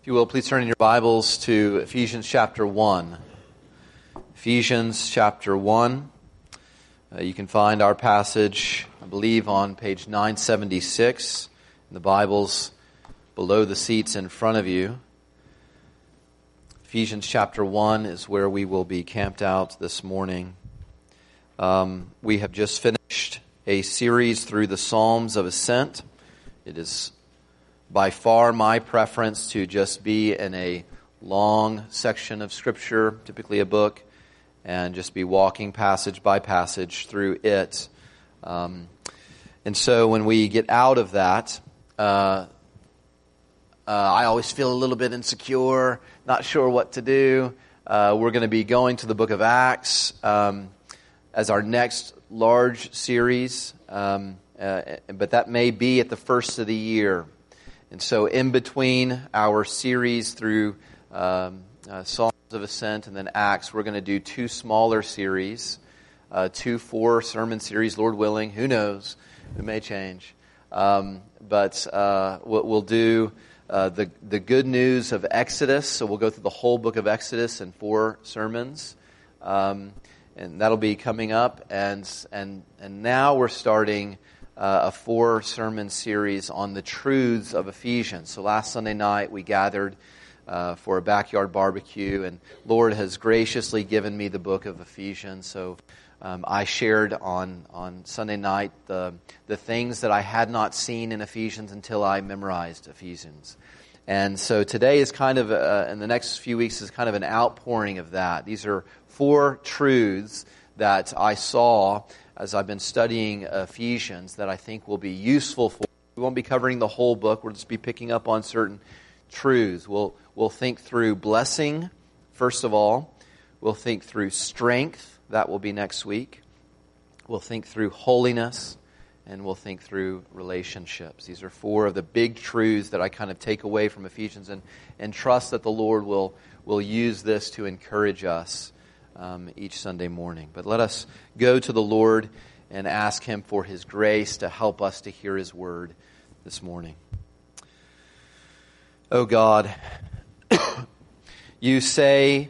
If you will, please turn in your Bibles to Ephesians chapter 1. Ephesians chapter 1. Uh, you can find our passage, I believe, on page 976 in the Bibles below the seats in front of you. Ephesians chapter 1 is where we will be camped out this morning. Um, we have just finished a series through the Psalms of Ascent. It is by far my preference to just be in a long section of Scripture, typically a book, and just be walking passage by passage through it. Um, and so when we get out of that, uh, uh, I always feel a little bit insecure, not sure what to do. Uh, we're going to be going to the book of Acts um, as our next large series, um, uh, but that may be at the first of the year. And so, in between our series through um, uh, Psalms of Ascent and then Acts, we're going to do two smaller series, uh, two four sermon series, Lord willing. Who knows? It may change. Um, but uh, we'll, we'll, do uh, the, the good news of Exodus. So, we'll go through the whole book of Exodus in four sermons. Um, and that'll be coming up. And, and, and now we're starting uh, a four sermon series on the truths of Ephesians. So last Sunday night we gathered uh, for a backyard barbecue, and Lord has graciously given me the book of Ephesians. So um, I shared on, on Sunday night the, the things that I had not seen in Ephesians until I memorized Ephesians. And so today is kind of, uh, in the next few weeks, is kind of an outpouring of that. These are four truths that I saw as I've been studying Ephesians that I think will be useful for. We won't be covering the whole book. We'll just be picking up on certain truths. We'll, we'll think through blessing, first of all. We'll think through strength. That will be next week. We'll think through holiness. And we'll think through relationships. These are four of the big truths that I kind of take away from Ephesians and, and trust that the Lord will, will use this to encourage us um, each Sunday morning. But let us go to the Lord and ask Him for His grace to help us to hear His word this morning. Oh God, you say,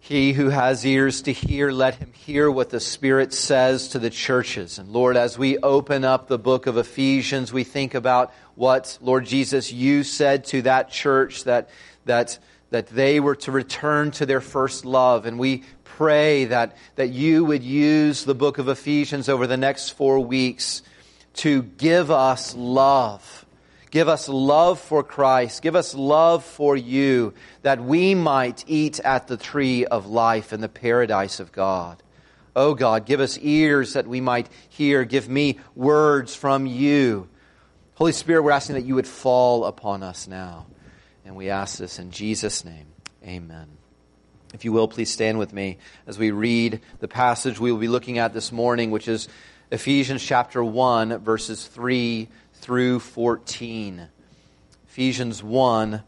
He who has ears to hear, let him hear what the Spirit says to the churches. And Lord, as we open up the book of Ephesians, we think about what, Lord Jesus, you said to that church that, that that they were to return to their first love. And we pray that, that you would use the book of Ephesians over the next four weeks to give us love. Give us love for Christ. Give us love for you that we might eat at the tree of life in the paradise of God. Oh God, give us ears that we might hear. Give me words from you. Holy Spirit, we're asking that you would fall upon us now. And we ask this in Jesus' name. Amen. If you will, please stand with me as we read the passage we will be looking at this morning, which is Ephesians chapter 1, verses 3 through 14. Ephesians 1,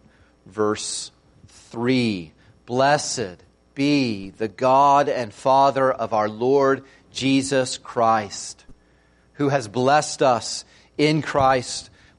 verse 3. Blessed be the God and Father of our Lord Jesus Christ, who has blessed us in Christ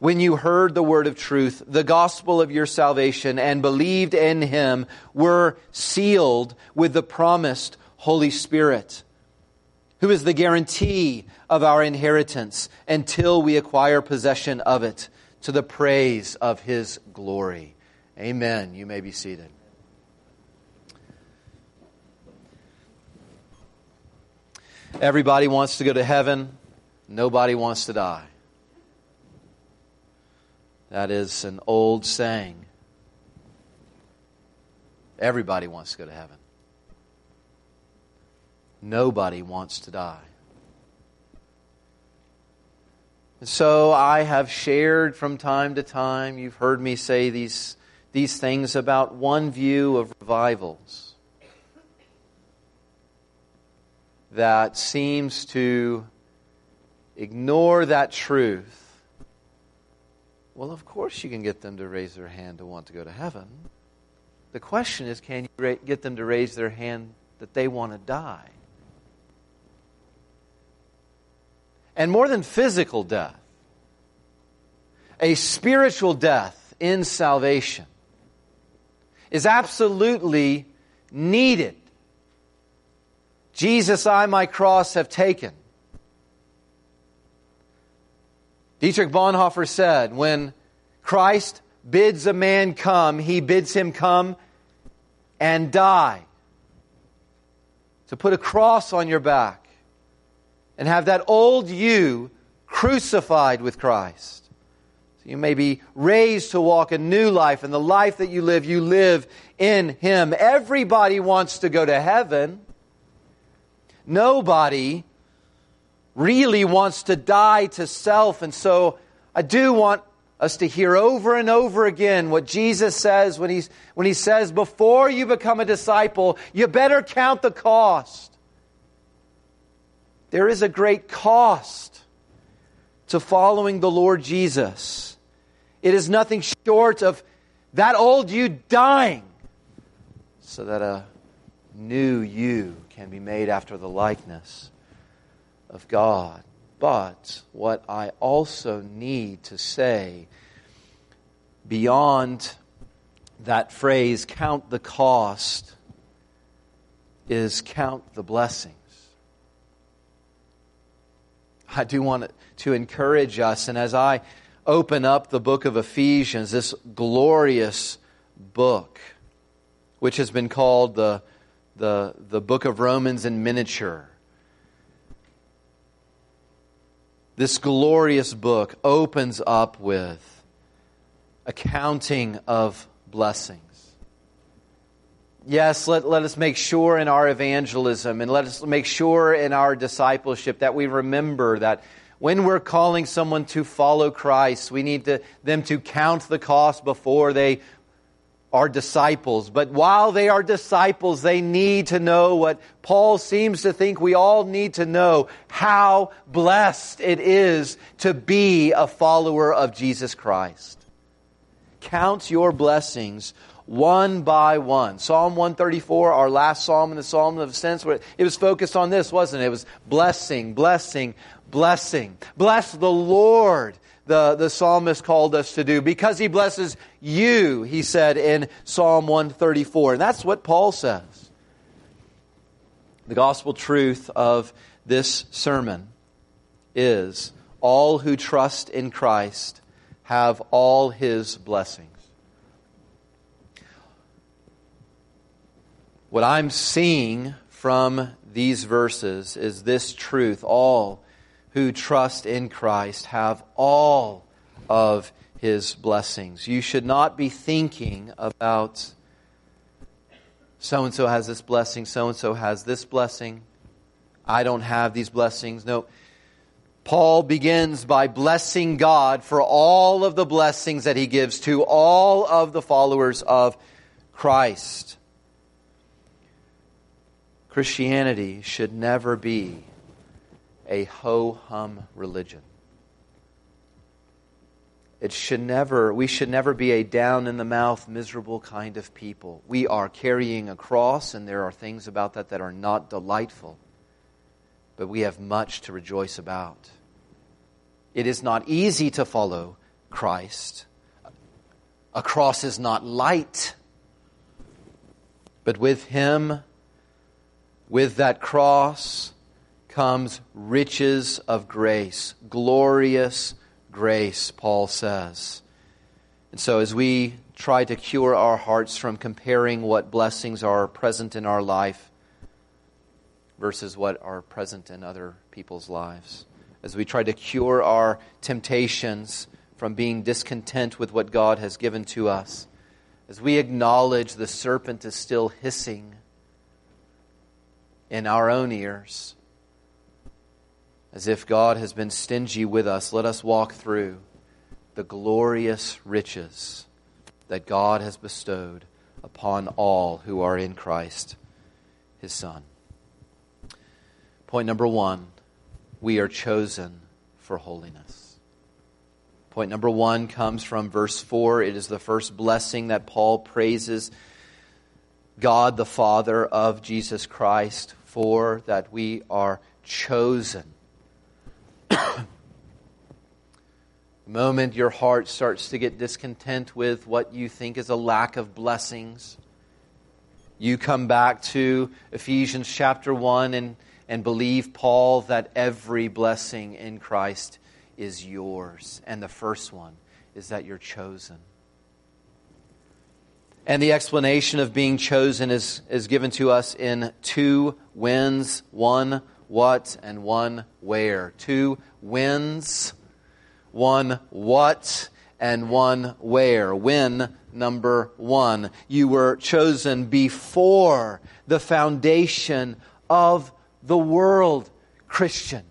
when you heard the word of truth, the gospel of your salvation, and believed in him, were sealed with the promised Holy Spirit, who is the guarantee of our inheritance until we acquire possession of it to the praise of his glory. Amen. You may be seated. Everybody wants to go to heaven. Nobody wants to die. That is an old saying. Everybody wants to go to heaven. Nobody wants to die. And so I have shared from time to time, you've heard me say these, these things about one view of revivals that seems to ignore that truth, well, of course you can get them to raise their hand to want to go to heaven. The question is can you get them to raise their hand that they want to die? And more than physical death, a spiritual death in salvation is absolutely needed Jesus, I my cross have taken. Dietrich Bonhoeffer said, when Christ bids a man come, he bids him come and die. To put a cross on your back and have that old you crucified with Christ. So you may be raised to walk a new life, and the life that you live, you live in Him. Everybody wants to go to heaven. Nobody really wants to die to self. And so I do want us to hear over and over again what Jesus says when, he's, when he says, Before you become a disciple, you better count the cost. There is a great cost to following the Lord Jesus. It is nothing short of that old you dying so that a new you can be made after the likeness of God. But what I also need to say beyond that phrase, count the cost, is count the blessings. I do want to encourage us, and as I open up the book of Ephesians, this glorious book, which has been called the the, the book of Romans in miniature. This glorious book opens up with accounting of blessings. Yes, let, let us make sure in our evangelism and let us make sure in our discipleship that we remember that when we're calling someone to follow Christ, we need to, them to count the cost before they are disciples. But while they are disciples, they need to know what Paul seems to think we all need to know how blessed it is to be a follower of Jesus Christ. Count your blessings one by one. Psalm 134, our last psalm in the Psalm of Ascents, it was focused on this, wasn't it? It was blessing, blessing, blessing. Bless the Lord the, the psalmist called us to do. Because he blesses you, he said in Psalm 134. And that's what Paul says. The gospel truth of this sermon is all who trust in Christ have all his blessings. What I'm seeing from these verses is this truth all who trust in Christ have all of his blessings. You should not be thinking about so and so has this blessing, so and so has this blessing. I don't have these blessings. No. Paul begins by blessing God for all of the blessings that he gives to all of the followers of Christ. Christianity should never be a ho hum religion. it should never, we should never be a down in the mouth, miserable kind of people. We are carrying a cross, and there are things about that that are not delightful, but we have much to rejoice about. It is not easy to follow Christ. A cross is not light, but with Him, with that cross, comes riches of grace, glorious grace, Paul says. And so, as we try to cure our hearts from comparing what blessings are present in our life versus what are present in other people's lives, as we try to cure our temptations from being discontent with what God has given to us, as we acknowledge the serpent is still hissing in our own ears, as if God has been stingy with us, let us walk through the glorious riches that God has bestowed upon all who are in Christ, his Son. Point number one we are chosen for holiness. Point number one comes from verse 4. It is the first blessing that Paul praises God the Father of Jesus Christ for, that we are chosen the moment your heart starts to get discontent with what you think is a lack of blessings, you come back to Ephesians chapter 1 and, and believe, Paul, that every blessing in Christ is yours. And the first one is that you're chosen. And the explanation of being chosen is, is given to us in two whens, one what, and one where. Two whens, one what, and one where. When number one. You were chosen before the foundation of the world, Christian,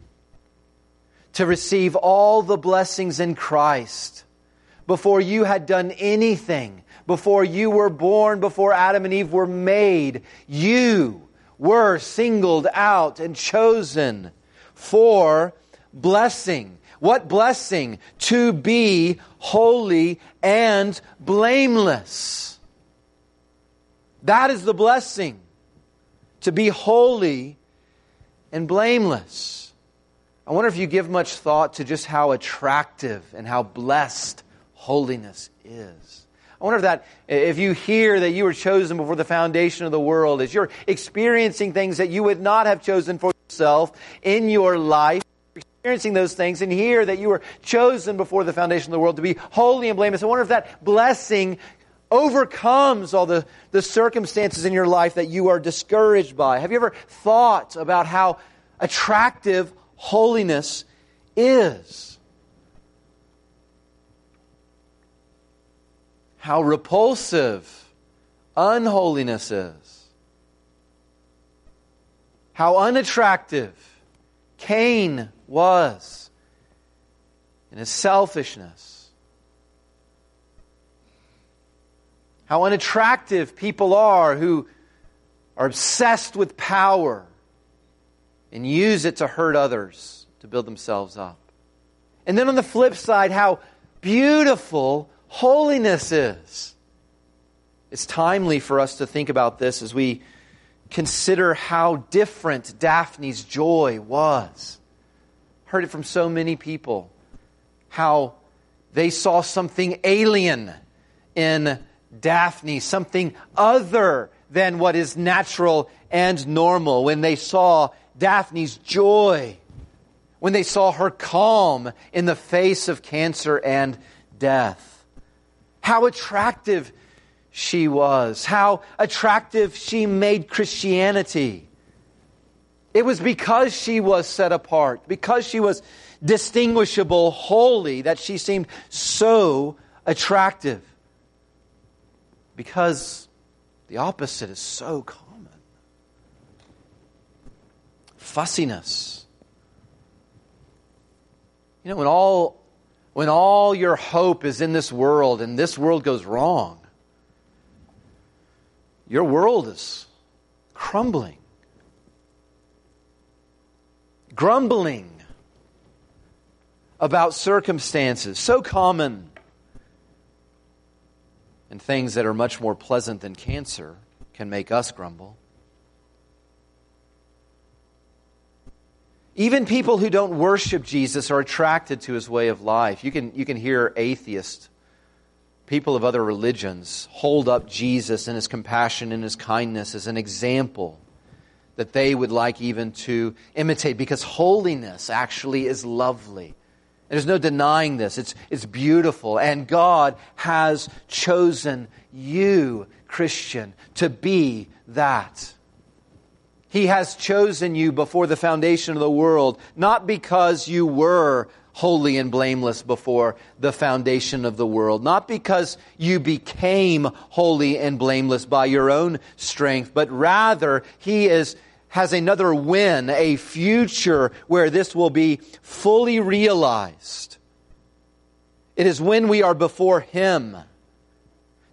to receive all the blessings in Christ before you had done anything, before you were born, before Adam and Eve were made. You were singled out and chosen for blessing. What blessing? To be holy and blameless. That is the blessing. To be holy and blameless. I wonder if you give much thought to just how attractive and how blessed holiness is. I wonder if that, if you hear that you were chosen before the foundation of the world, as you're experiencing things that you would not have chosen for yourself in your life, experiencing those things, and hear that you were chosen before the foundation of the world to be holy and blameless. I wonder if that blessing overcomes all the, the circumstances in your life that you are discouraged by. Have you ever thought about how attractive holiness is? How repulsive unholiness is, how unattractive Cain was in his selfishness, how unattractive people are who are obsessed with power and use it to hurt others to build themselves up. And then on the flip side, how beautiful holiness is. It's timely for us to think about this as we consider how different Daphne's joy was. Heard it from so many people how they saw something alien in Daphne, something other than what is natural and normal. When they saw Daphne's joy, when they saw her calm in the face of cancer and death how attractive she was, how attractive she made Christianity. It was because she was set apart, because she was distinguishable, holy, that she seemed so attractive. Because the opposite is so common fussiness. You know, when all when all your hope is in this world and this world goes wrong, your world is crumbling, grumbling about circumstances. So common And things that are much more pleasant than cancer can make us grumble. Even people who don't worship Jesus are attracted to his way of life. You can, you can hear atheists, people of other religions, hold up Jesus and his compassion and his kindness as an example that they would like even to imitate because holiness actually is lovely. There's no denying this. It's, it's beautiful. And God has chosen you, Christian, to be that. He has chosen you before the foundation of the world, not because you were holy and blameless before the foundation of the world, not because you became holy and blameless by your own strength, but rather He is has another win, a future where this will be fully realized. It is when we are before Him,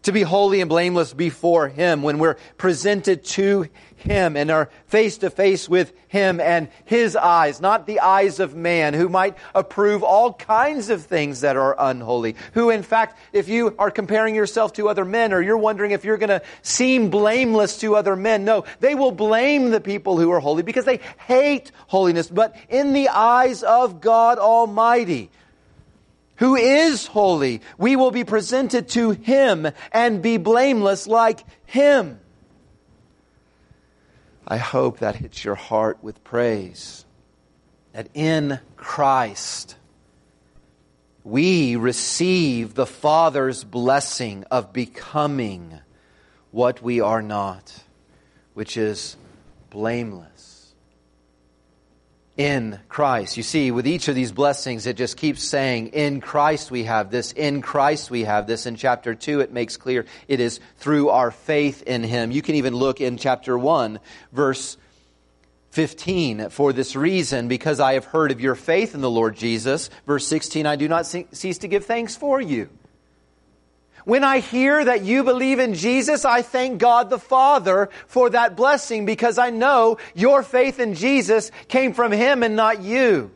to be holy and blameless before Him, when we're presented to him and are face to face with Him and His eyes, not the eyes of man, who might approve all kinds of things that are unholy. Who, in fact, if you are comparing yourself to other men or you're wondering if you're going to seem blameless to other men, no, they will blame the people who are holy because they hate holiness. But in the eyes of God Almighty, who is holy, we will be presented to Him and be blameless like Him. I hope that hits your heart with praise. That in Christ, we receive the Father's blessing of becoming what we are not, which is blameless in Christ. You see, with each of these blessings, it just keeps saying, in Christ we have this, in Christ we have this. In chapter 2, it makes clear it is through our faith in Him. You can even look in chapter 1, verse 15. For this reason, because I have heard of your faith in the Lord Jesus. Verse 16, I do not cease to give thanks for you when I hear that you believe in Jesus, I thank God the Father for that blessing because I know your faith in Jesus came from Him and not you.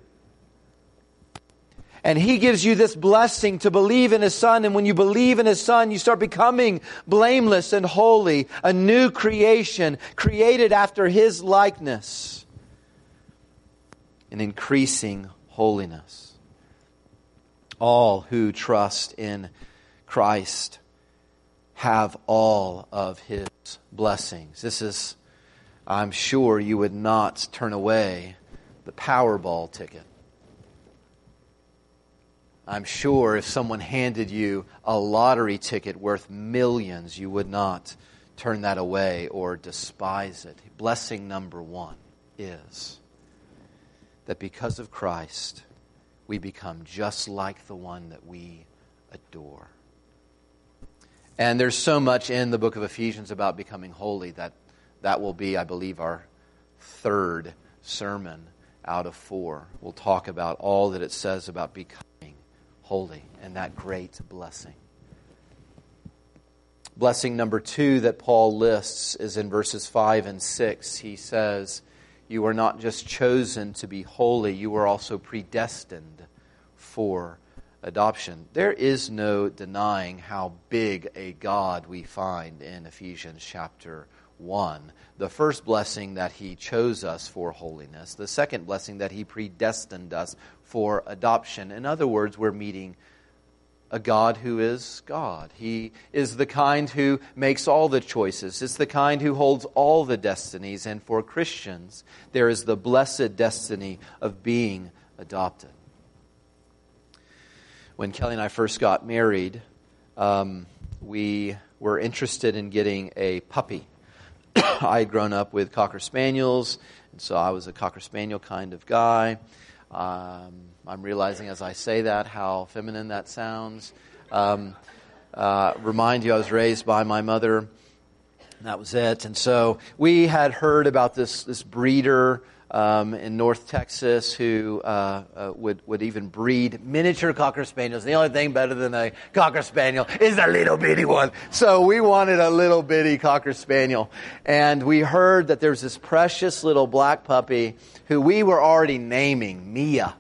And He gives you this blessing to believe in His Son. And when you believe in His Son, you start becoming blameless and holy, a new creation created after His likeness, an increasing holiness. All who trust in Christ have all of his blessings. This is, I'm sure you would not turn away the Powerball ticket. I'm sure if someone handed you a lottery ticket worth millions, you would not turn that away or despise it. Blessing number one is that because of Christ, we become just like the one that we adore. And there's so much in the book of Ephesians about becoming holy that that will be, I believe, our third sermon out of four. We'll talk about all that it says about becoming holy and that great blessing. Blessing number two that Paul lists is in verses 5 and 6. He says, You are not just chosen to be holy, you are also predestined for adoption. There is no denying how big a God we find in Ephesians chapter 1. The first blessing that he chose us for holiness, the second blessing that he predestined us for adoption. In other words, we're meeting a God who is God. He is the kind who makes all the choices. It's the kind who holds all the destinies. And for Christians, there is the blessed destiny of being adopted when Kelly and I first got married, um, we were interested in getting a puppy. I had grown up with Cocker Spaniels, and so I was a Cocker Spaniel kind of guy. Um, I'm realizing as I say that how feminine that sounds. Um, uh, remind you, I was raised by my mother. That was it. And so we had heard about this, this breeder um, in North Texas who uh, uh, would, would even breed miniature Cocker Spaniels. The only thing better than a Cocker Spaniel is a little bitty one. So we wanted a little bitty Cocker Spaniel. And we heard that there's this precious little black puppy who we were already naming Mia.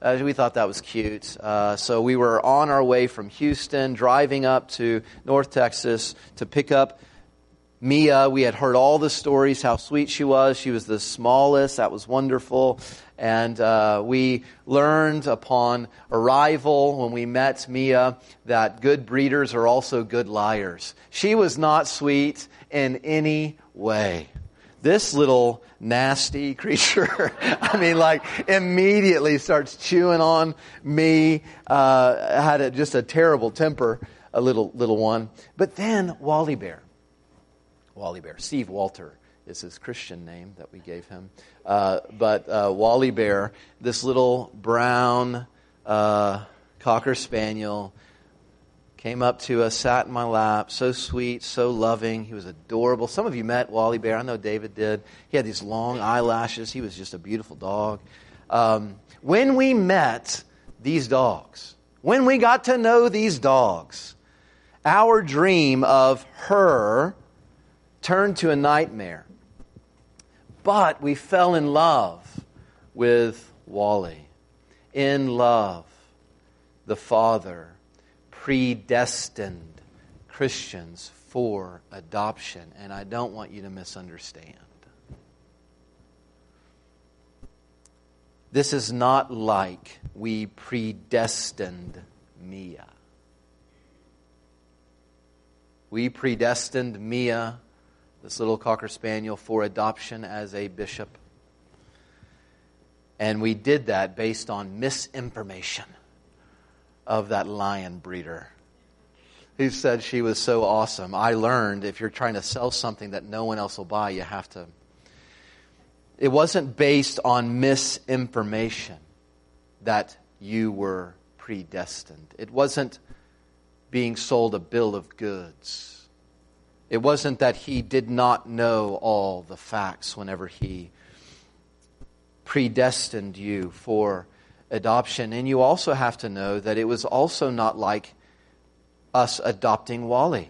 Uh, we thought that was cute. Uh, so we were on our way from Houston, driving up to North Texas to pick up Mia. We had heard all the stories, how sweet she was. She was the smallest. That was wonderful. And uh, we learned upon arrival, when we met Mia, that good breeders are also good liars. She was not sweet in any way. This little nasty creature, I mean, like, immediately starts chewing on me, uh, had a, just a terrible temper, a little, little one. But then Wally Bear, Wally Bear, Steve Walter is his Christian name that we gave him. Uh, but uh, Wally Bear, this little brown uh, cocker spaniel, came up to us, sat in my lap, so sweet, so loving. He was adorable. Some of you met Wally Bear. I know David did. He had these long eyelashes. He was just a beautiful dog. Um, when we met these dogs, when we got to know these dogs, our dream of her turned to a nightmare. But we fell in love with Wally. In love, the Father predestined Christians for adoption. And I don't want you to misunderstand. This is not like we predestined Mia. We predestined Mia this little Cocker Spaniel for adoption as a bishop. And we did that based on misinformation of that lion breeder who said she was so awesome. I learned if you're trying to sell something that no one else will buy, you have to. It wasn't based on misinformation that you were predestined, it wasn't being sold a bill of goods it wasn't that he did not know all the facts whenever he predestined you for adoption. And you also have to know that it was also not like us adopting Wally,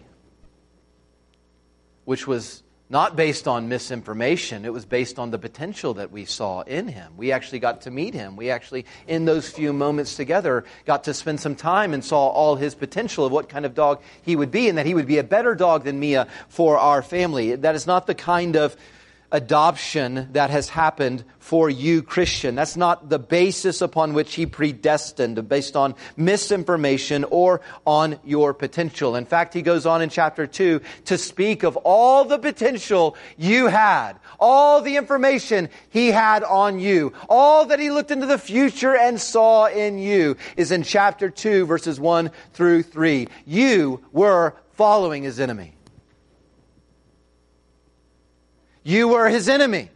which was not based on misinformation. It was based on the potential that we saw in him. We actually got to meet him. We actually, in those few moments together, got to spend some time and saw all his potential of what kind of dog he would be and that he would be a better dog than Mia for our family. That is not the kind of adoption that has happened for you, Christian. That's not the basis upon which He predestined, based on misinformation or on your potential. In fact, He goes on in chapter 2 to speak of all the potential you had, all the information He had on you, all that He looked into the future and saw in you is in chapter 2, verses 1 through 3. You were following His enemy. You were his enemy.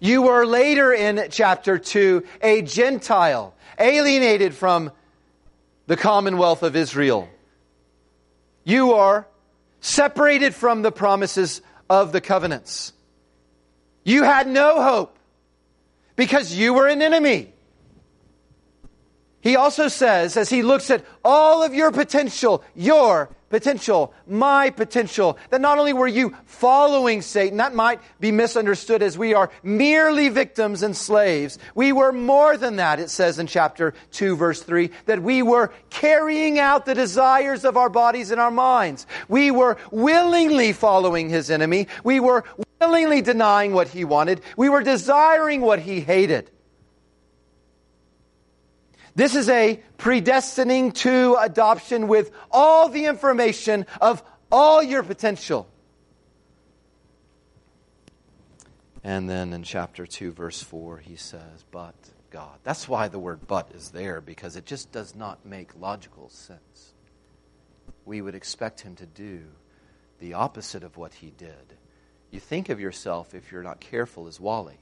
You were later in chapter 2 a Gentile, alienated from the commonwealth of Israel. You are separated from the promises of the covenants. You had no hope because you were an enemy. He also says, as he looks at all of your potential, your potential, my potential, that not only were you following Satan, that might be misunderstood as we are merely victims and slaves. We were more than that, it says in chapter 2, verse 3, that we were carrying out the desires of our bodies and our minds. We were willingly following his enemy. We were willingly denying what he wanted. We were desiring what he hated. This is a predestining to adoption with all the information of all your potential. And then in chapter 2, verse 4, he says, But God. That's why the word but is there, because it just does not make logical sense. We would expect him to do the opposite of what he did. You think of yourself, if you're not careful, as Wally.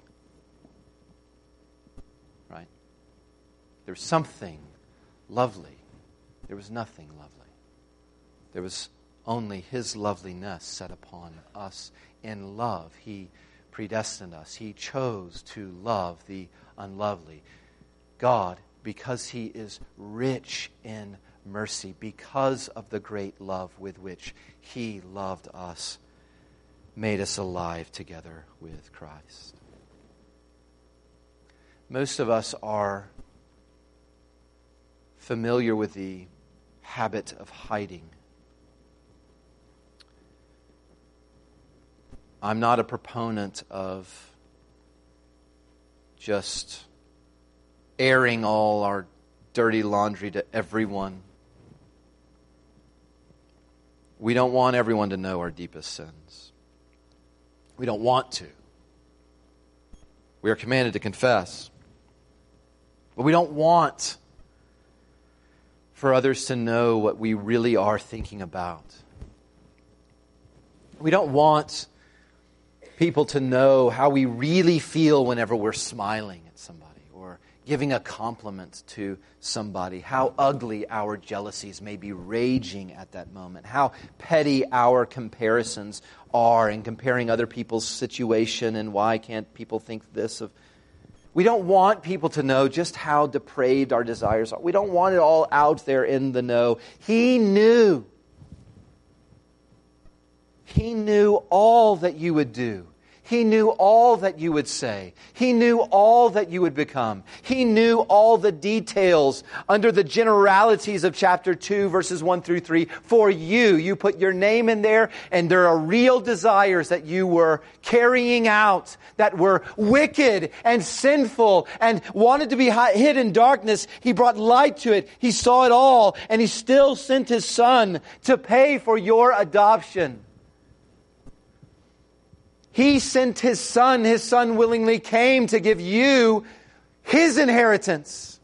Something lovely. There was nothing lovely. There was only His loveliness set upon us in love. He predestined us. He chose to love the unlovely. God, because He is rich in mercy, because of the great love with which He loved us, made us alive together with Christ. Most of us are familiar with the habit of hiding. I'm not a proponent of just airing all our dirty laundry to everyone. We don't want everyone to know our deepest sins. We don't want to. We are commanded to confess. But we don't want for others to know what we really are thinking about. We don't want people to know how we really feel whenever we're smiling at somebody or giving a compliment to somebody, how ugly our jealousies may be raging at that moment, how petty our comparisons are in comparing other people's situation and why can't people think this of we don't want people to know just how depraved our desires are. We don't want it all out there in the know. He knew. He knew all that you would do. He knew all that you would say. He knew all that you would become. He knew all the details under the generalities of chapter 2, verses 1 through 3. For you, you put your name in there, and there are real desires that you were carrying out that were wicked and sinful and wanted to be hid in darkness. He brought light to it. He saw it all, and He still sent His Son to pay for your adoption. He sent his son. His son willingly came to give you his inheritance,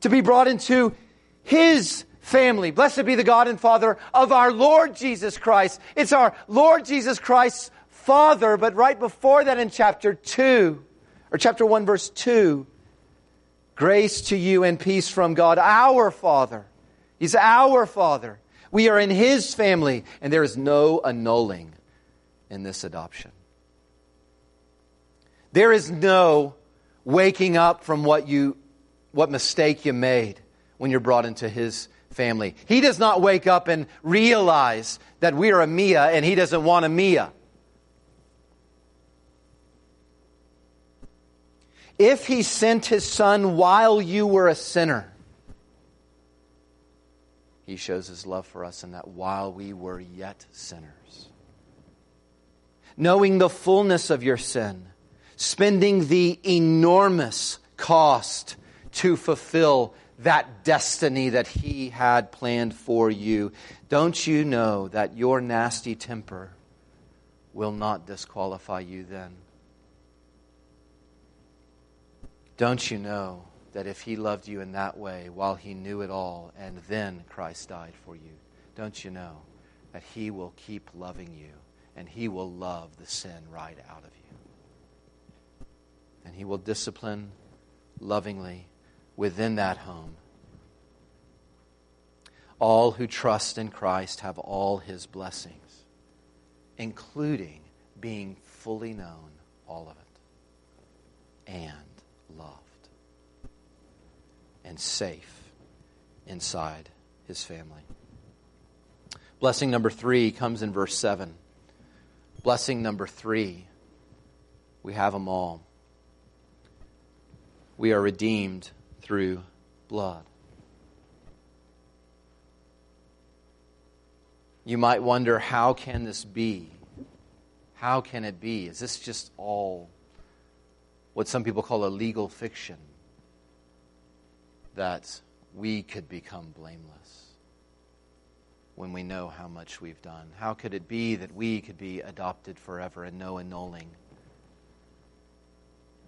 to be brought into his family. Blessed be the God and Father of our Lord Jesus Christ. It's our Lord Jesus Christ's Father, but right before that in chapter 2, or chapter 1, verse 2, grace to you and peace from God, our Father. He's our Father. We are in His family, and there is no annulling in this adoption. There is no waking up from what you what mistake you made when you're brought into his family. He does not wake up and realize that we're a Mia and he doesn't want a Mia. If he sent his son while you were a sinner, he shows his love for us in that while we were yet sinners. Knowing the fullness of your sin, spending the enormous cost to fulfill that destiny that He had planned for you. Don't you know that your nasty temper will not disqualify you then? Don't you know that if He loved you in that way while He knew it all and then Christ died for you, don't you know that He will keep loving you and He will love the sin right out of you? And He will discipline lovingly within that home. All who trust in Christ have all His blessings, including being fully known, all of it, and loved, and safe inside His family. Blessing number three comes in verse 7. Blessing number three, we have them all we are redeemed through blood. You might wonder, how can this be? How can it be? Is this just all what some people call a legal fiction? That we could become blameless when we know how much we've done? How could it be that we could be adopted forever and no annulling?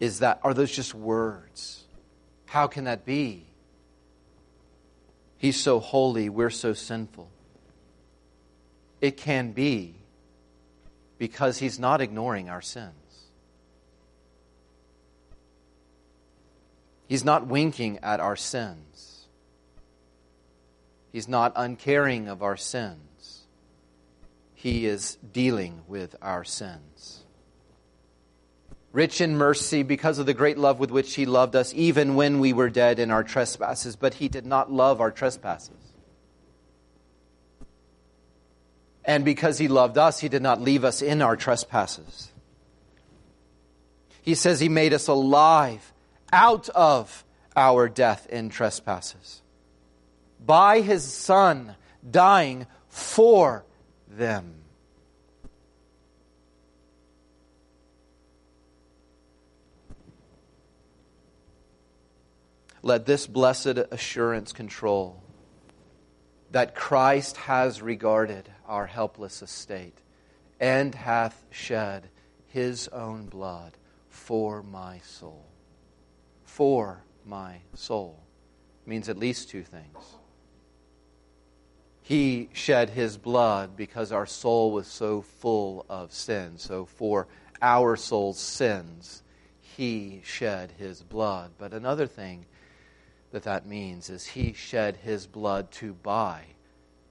Is that are those just words? How can that be? He's so holy, we're so sinful. It can be because he's not ignoring our sins. He's not winking at our sins. He's not uncaring of our sins. He is dealing with our sins rich in mercy because of the great love with which he loved us, even when we were dead in our trespasses. But he did not love our trespasses. And because he loved us, he did not leave us in our trespasses. He says he made us alive out of our death in trespasses by his Son dying for them. Let this blessed assurance control that Christ has regarded our helpless estate and hath shed his own blood for my soul. For my soul means at least two things. He shed his blood because our soul was so full of sin. So for our soul's sins, he shed his blood. But another thing that that means is he shed his blood to buy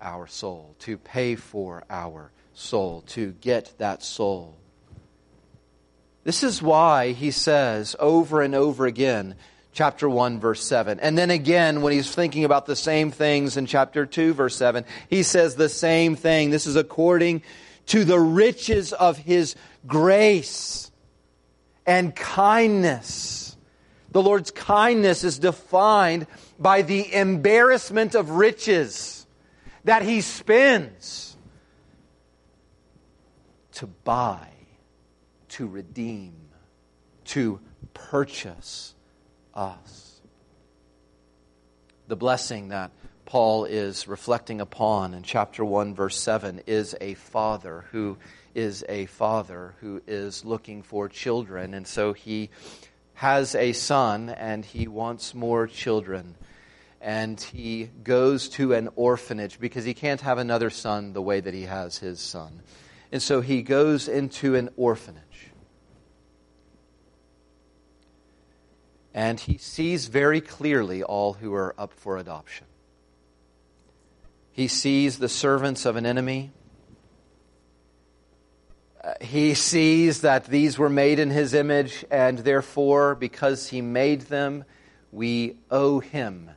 our soul, to pay for our soul, to get that soul. This is why he says over and over again, chapter 1, verse 7. And then again, when he's thinking about the same things in chapter 2, verse 7, he says the same thing. This is according to the riches of his grace and kindness. The Lord's kindness is defined by the embarrassment of riches that he spends to buy, to redeem, to purchase us. The blessing that Paul is reflecting upon in chapter 1, verse 7 is a father who is a father who is looking for children. And so he has a son and he wants more children. And he goes to an orphanage because he can't have another son the way that he has his son. And so he goes into an orphanage. and he sees very clearly all who are up for adoption. He sees the servants of an enemy. Uh, he sees that these were made in his image, and therefore, because he made them, we owe him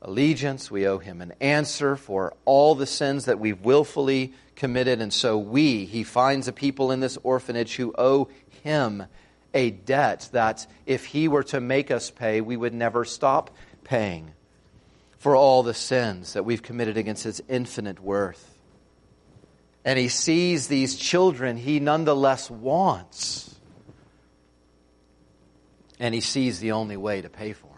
allegiance. We owe him an answer for all the sins that we've willfully committed. And so, we, he finds a people in this orphanage who owe him a debt that if He were to make us pay, we would never stop paying for all the sins that we've committed against His infinite worth. And He sees these children He nonetheless wants. And He sees the only way to pay for them.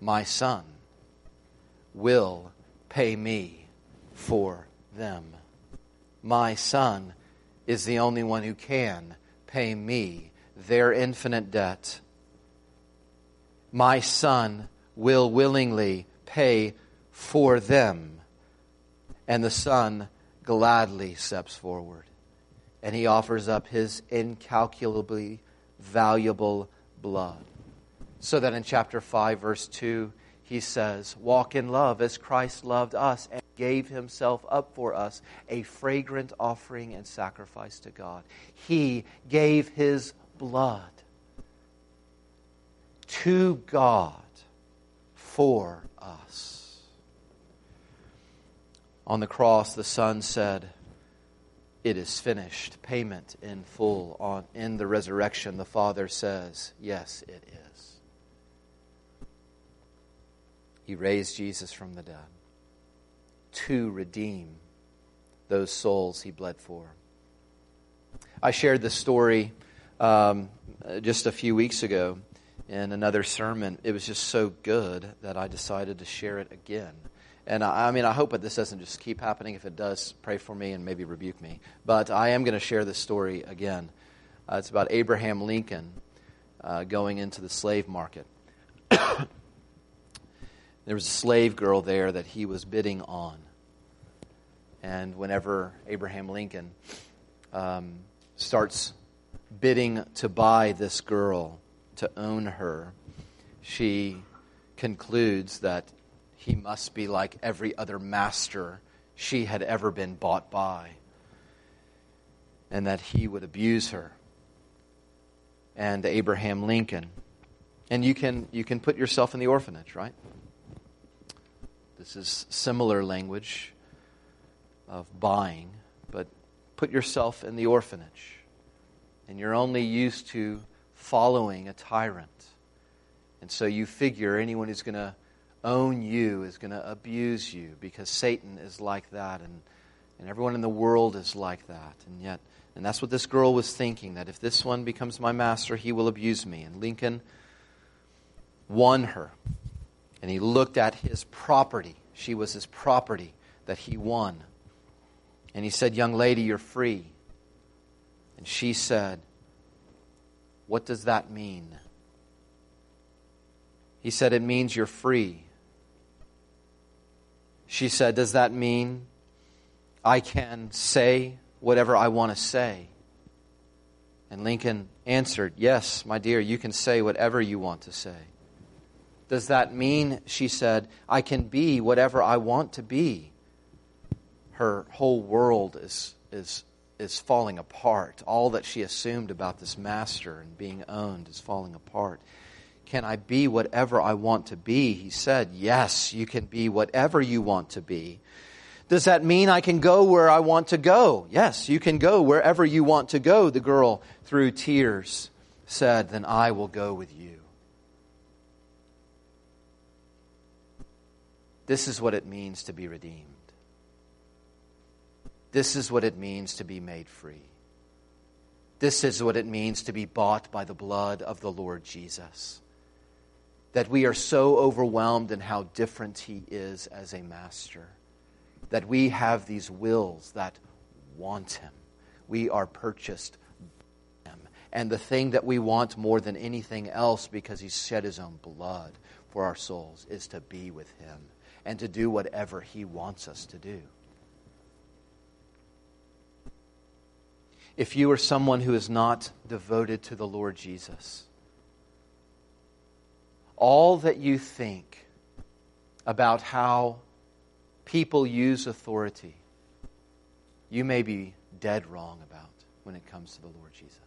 My son will pay me for them. My son is the only one who can pay me their infinite debt. My son will willingly pay for them. And the son gladly steps forward. And he offers up his incalculably valuable blood. So that in chapter 5, verse 2, he says, Walk in love as Christ loved us and gave himself up for us, a fragrant offering and sacrifice to God. He gave his blood to God for us. On the cross, the Son said, It is finished. Payment in full. On, in the resurrection, the Father says, Yes, it is. He raised Jesus from the dead to redeem those souls he bled for. I shared this story um, just a few weeks ago in another sermon. It was just so good that I decided to share it again. And I, I mean, I hope that this doesn't just keep happening. If it does, pray for me and maybe rebuke me. But I am going to share this story again. Uh, it's about Abraham Lincoln uh, going into the slave market. There was a slave girl there that he was bidding on. And whenever Abraham Lincoln um, starts bidding to buy this girl, to own her, she concludes that he must be like every other master she had ever been bought by, and that he would abuse her. And Abraham Lincoln, and you can you can put yourself in the orphanage, right? This is similar language of buying, but put yourself in the orphanage. And you're only used to following a tyrant. And so you figure anyone who's going to own you is going to abuse you because Satan is like that and, and everyone in the world is like that. And yet, and that's what this girl was thinking that if this one becomes my master, he will abuse me. And Lincoln won her. And he looked at his property. She was his property that he won. And he said, Young lady, you're free. And she said, What does that mean? He said, It means you're free. She said, Does that mean I can say whatever I want to say? And Lincoln answered, Yes, my dear, you can say whatever you want to say. Does that mean, she said, I can be whatever I want to be? Her whole world is, is, is falling apart. All that she assumed about this master and being owned is falling apart. Can I be whatever I want to be? He said, Yes, you can be whatever you want to be. Does that mean I can go where I want to go? Yes, you can go wherever you want to go, the girl, through tears, said, Then I will go with you. This is what it means to be redeemed. This is what it means to be made free. This is what it means to be bought by the blood of the Lord Jesus. That we are so overwhelmed in how different He is as a master, that we have these wills that want Him. We are purchased by Him. And the thing that we want more than anything else, because He shed His own blood for our souls, is to be with Him and to do whatever He wants us to do. If you are someone who is not devoted to the Lord Jesus, all that you think about how people use authority, you may be dead wrong about when it comes to the Lord Jesus.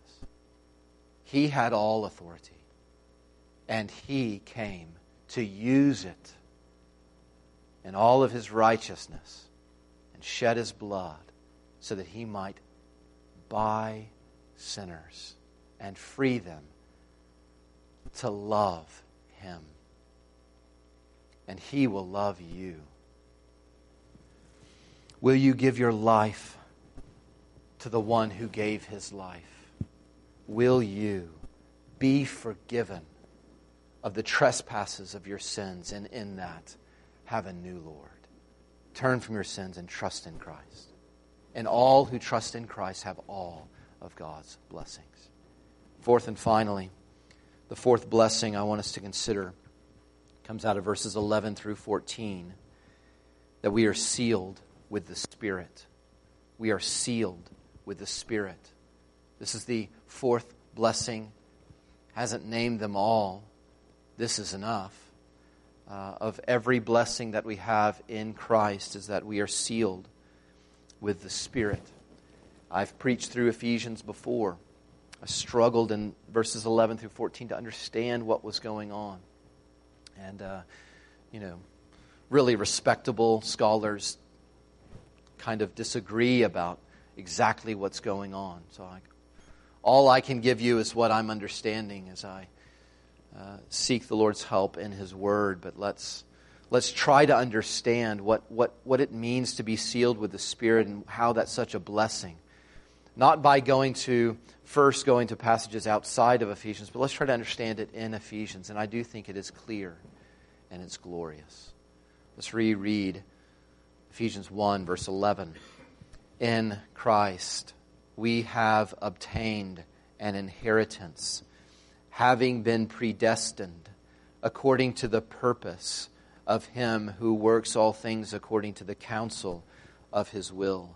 He had all authority, and He came to use it in all of his righteousness and shed his blood so that he might buy sinners and free them to love him. And he will love you. Will you give your life to the one who gave his life? Will you be forgiven of the trespasses of your sins and in that? have a new Lord. Turn from your sins and trust in Christ. And all who trust in Christ have all of God's blessings. Fourth and finally, the fourth blessing I want us to consider comes out of verses 11 through 14 that we are sealed with the Spirit. We are sealed with the Spirit. This is the fourth blessing. Hasn't named them all. This is enough uh, of every blessing that we have in Christ is that we are sealed with the Spirit. I've preached through Ephesians before. I struggled in verses 11 through 14 to understand what was going on. And, uh, you know, really respectable scholars kind of disagree about exactly what's going on. So I, all I can give you is what I'm understanding as I uh, seek the Lord's help in His Word, but let's, let's try to understand what, what, what it means to be sealed with the Spirit and how that's such a blessing. Not by going to, first going to passages outside of Ephesians, but let's try to understand it in Ephesians. And I do think it is clear and it's glorious. Let's reread Ephesians 1, verse 11. In Christ we have obtained an inheritance having been predestined according to the purpose of him who works all things according to the counsel of his will,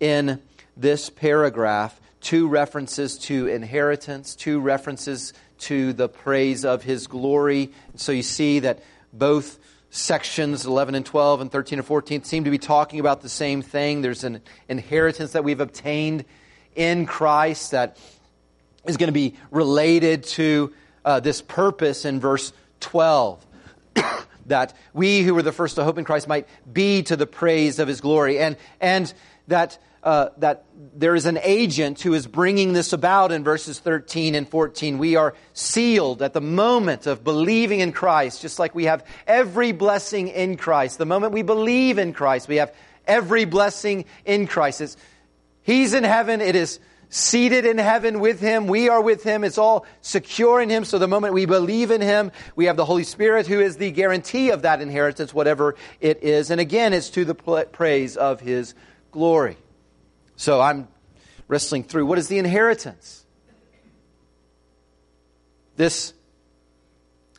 in this paragraph two references to inheritance, two references to the praise of his glory. So you see that both sections 11 and 12 and 13 and 14 seem to be talking about the same thing. There's an inheritance that we've obtained in Christ that is going to be related to uh, this purpose in verse 12. that we who were the first to hope in Christ might be to the praise of his glory. And, and that uh, that there is an agent who is bringing this about in verses 13 and 14. We are sealed at the moment of believing in Christ, just like we have every blessing in Christ. The moment we believe in Christ, we have every blessing in Christ. It's, he's in heaven. It is seated in heaven with him. We are with him. It's all secure in him. So the moment we believe in him, we have the Holy Spirit who is the guarantee of that inheritance, whatever it is. And again, it's to the praise of his glory. So I'm wrestling through what is the inheritance? This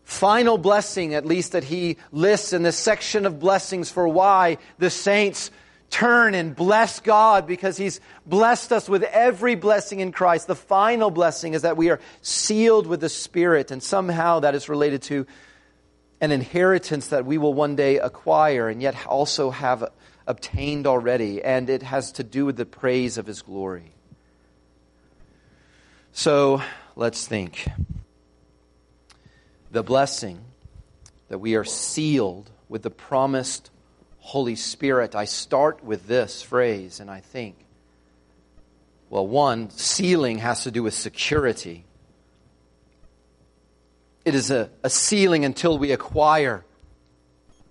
final blessing, at least that he lists in this section of blessings for why the saints turn and bless God because he's blessed us with every blessing in Christ. The final blessing is that we are sealed with the Spirit, and somehow that is related to an inheritance that we will one day acquire and yet also have obtained already, and it has to do with the praise of His glory. So let's think. The blessing that we are sealed with the promised Holy Spirit. I start with this phrase and I think, well, one, sealing has to do with security. It is a, a sealing until we acquire,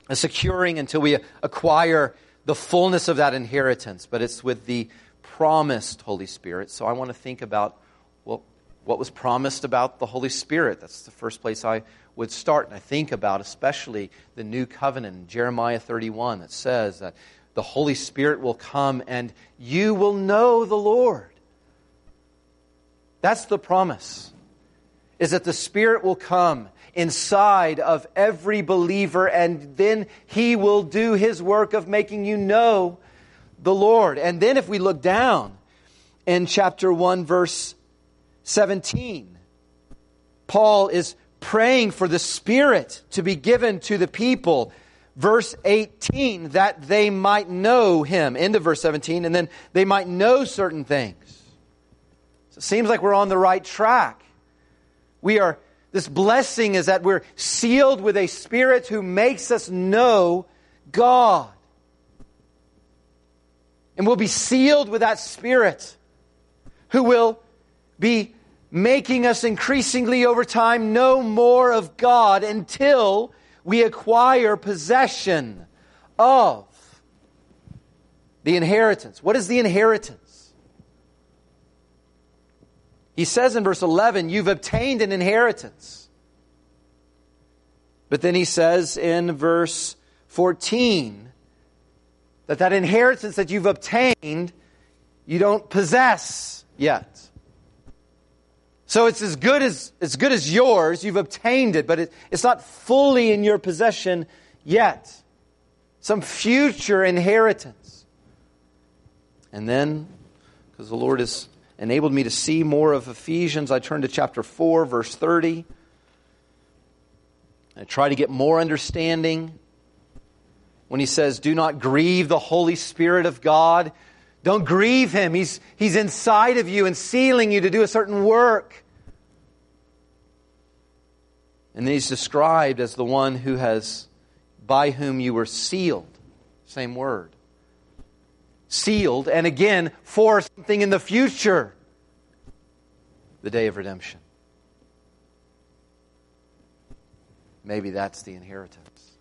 a securing until we acquire the fullness of that inheritance, but it's with the promised Holy Spirit. So I want to think about well, what was promised about the Holy Spirit. That's the first place I would start. And I think about especially the new covenant, Jeremiah 31, that says that the Holy Spirit will come and you will know the Lord. That's the promise. Is that the Spirit will come inside of every believer, and then He will do His work of making you know the Lord. And then if we look down in chapter 1, verse 17, Paul is praying for the Spirit to be given to the people. Verse 18, that they might know Him. Of verse 17, and then they might know certain things. So it seems like we're on the right track. We are this blessing is that we're sealed with a Spirit who makes us know God. And we'll be sealed with that Spirit who will be making us increasingly over time know more of God until we acquire possession of the inheritance. What is the inheritance? He says in verse 11, You've obtained an inheritance. But then he says in verse 14 that that inheritance that you've obtained, you don't possess yet. So it's as good as, as good as yours, you've obtained it, but it, it's not fully in your possession yet. Some future inheritance. And then, because the Lord is enabled me to see more of Ephesians. I turned to chapter 4, verse 30. I try to get more understanding when he says, Do not grieve the Holy Spirit of God. Don't grieve him. He's, he's inside of you and sealing you to do a certain work. And then he's described as the one who has, by whom you were sealed. Same word sealed, and again for something in the future the day of redemption. Maybe that's the inheritance.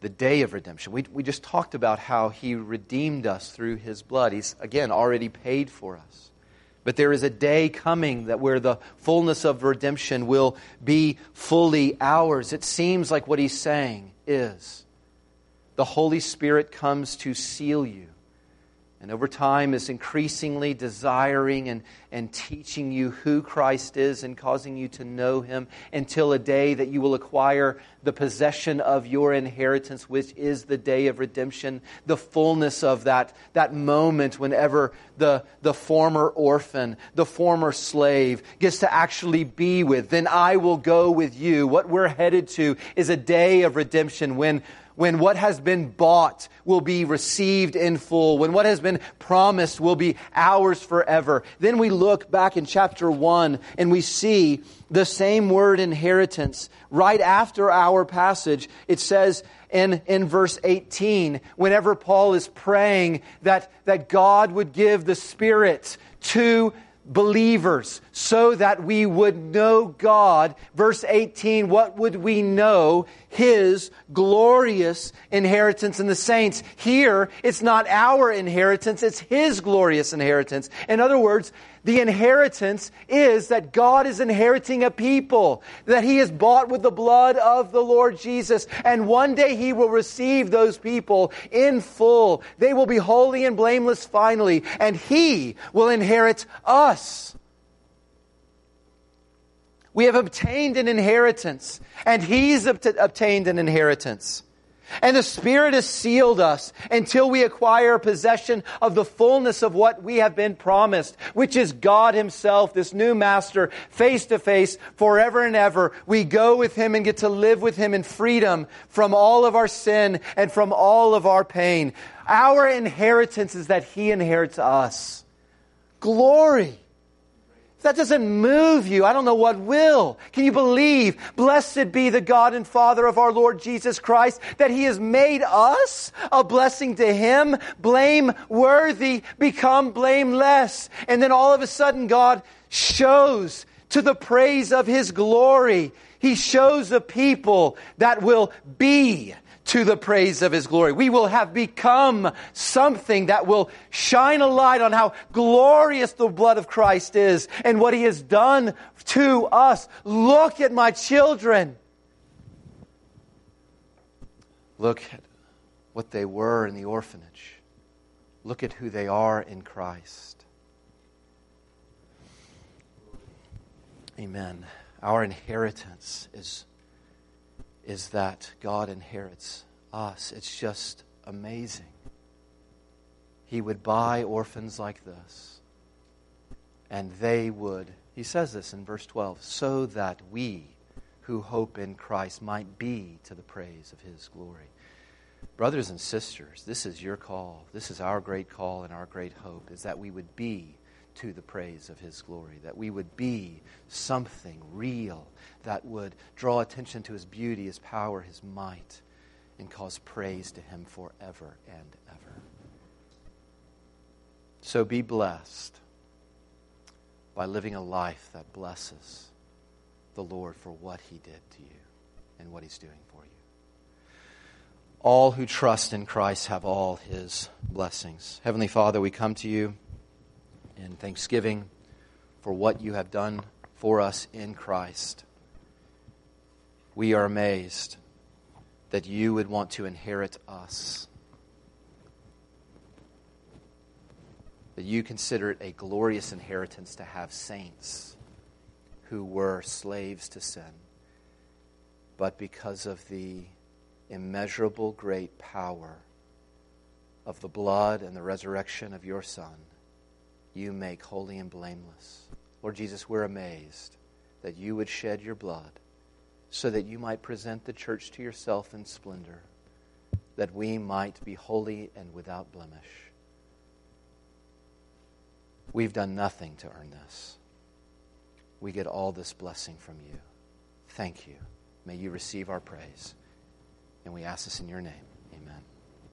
The day of redemption. We, we just talked about how he redeemed us through his blood. He's, again, already paid for us. But there is a day coming that where the fullness of redemption will be fully ours. It seems like what he's saying is the Holy Spirit comes to seal you and over time is increasingly desiring and, and teaching you who Christ is and causing you to know him until a day that you will acquire the possession of your inheritance, which is the day of redemption, the fullness of that, that moment whenever the, the former orphan, the former slave gets to actually be with. Then I will go with you. What we're headed to is a day of redemption when when what has been bought will be received in full, when what has been promised will be ours forever. Then we look back in chapter 1 and we see the same word inheritance right after our passage. It says in, in verse 18, whenever Paul is praying that, that God would give the Spirit to believers so that we would know God. Verse 18, what would we know? His glorious inheritance in the saints. Here, it's not our inheritance, it's His glorious inheritance. In other words, the inheritance is that God is inheriting a people that He has bought with the blood of the Lord Jesus. And one day He will receive those people in full. They will be holy and blameless finally, and He will inherit us. We have obtained an inheritance, and He's obtained an inheritance. And the Spirit has sealed us until we acquire possession of the fullness of what we have been promised, which is God Himself, this new Master, face to face, forever and ever. We go with Him and get to live with Him in freedom from all of our sin and from all of our pain. Our inheritance is that He inherits us. Glory that doesn't move you, I don't know what will. Can you believe? Blessed be the God and Father of our Lord Jesus Christ, that He has made us a blessing to Him, blame worthy, become blameless. And then all of a sudden, God shows to the praise of His glory. He shows a people that will be to the praise of his glory. We will have become something that will shine a light on how glorious the blood of Christ is and what he has done to us. Look at my children. Look at what they were in the orphanage. Look at who they are in Christ. Amen. Our inheritance is is that God inherits us. It's just amazing. He would buy orphans like this, and they would, he says this in verse 12, so that we who hope in Christ might be to the praise of his glory. Brothers and sisters, this is your call. This is our great call and our great hope, is that we would be to the praise of His glory, that we would be something real that would draw attention to His beauty, His power, His might, and cause praise to Him forever and ever. So be blessed by living a life that blesses the Lord for what He did to you and what He's doing for you. All who trust in Christ have all His blessings. Heavenly Father, we come to you in thanksgiving for what you have done for us in Christ. We are amazed that you would want to inherit us. That you consider it a glorious inheritance to have saints who were slaves to sin. But because of the immeasurable great power of the blood and the resurrection of your Son, you make holy and blameless. Lord Jesus, we're amazed that you would shed your blood so that you might present the church to yourself in splendor, that we might be holy and without blemish. We've done nothing to earn this. We get all this blessing from you. Thank you. May you receive our praise. And we ask this in your name. Amen.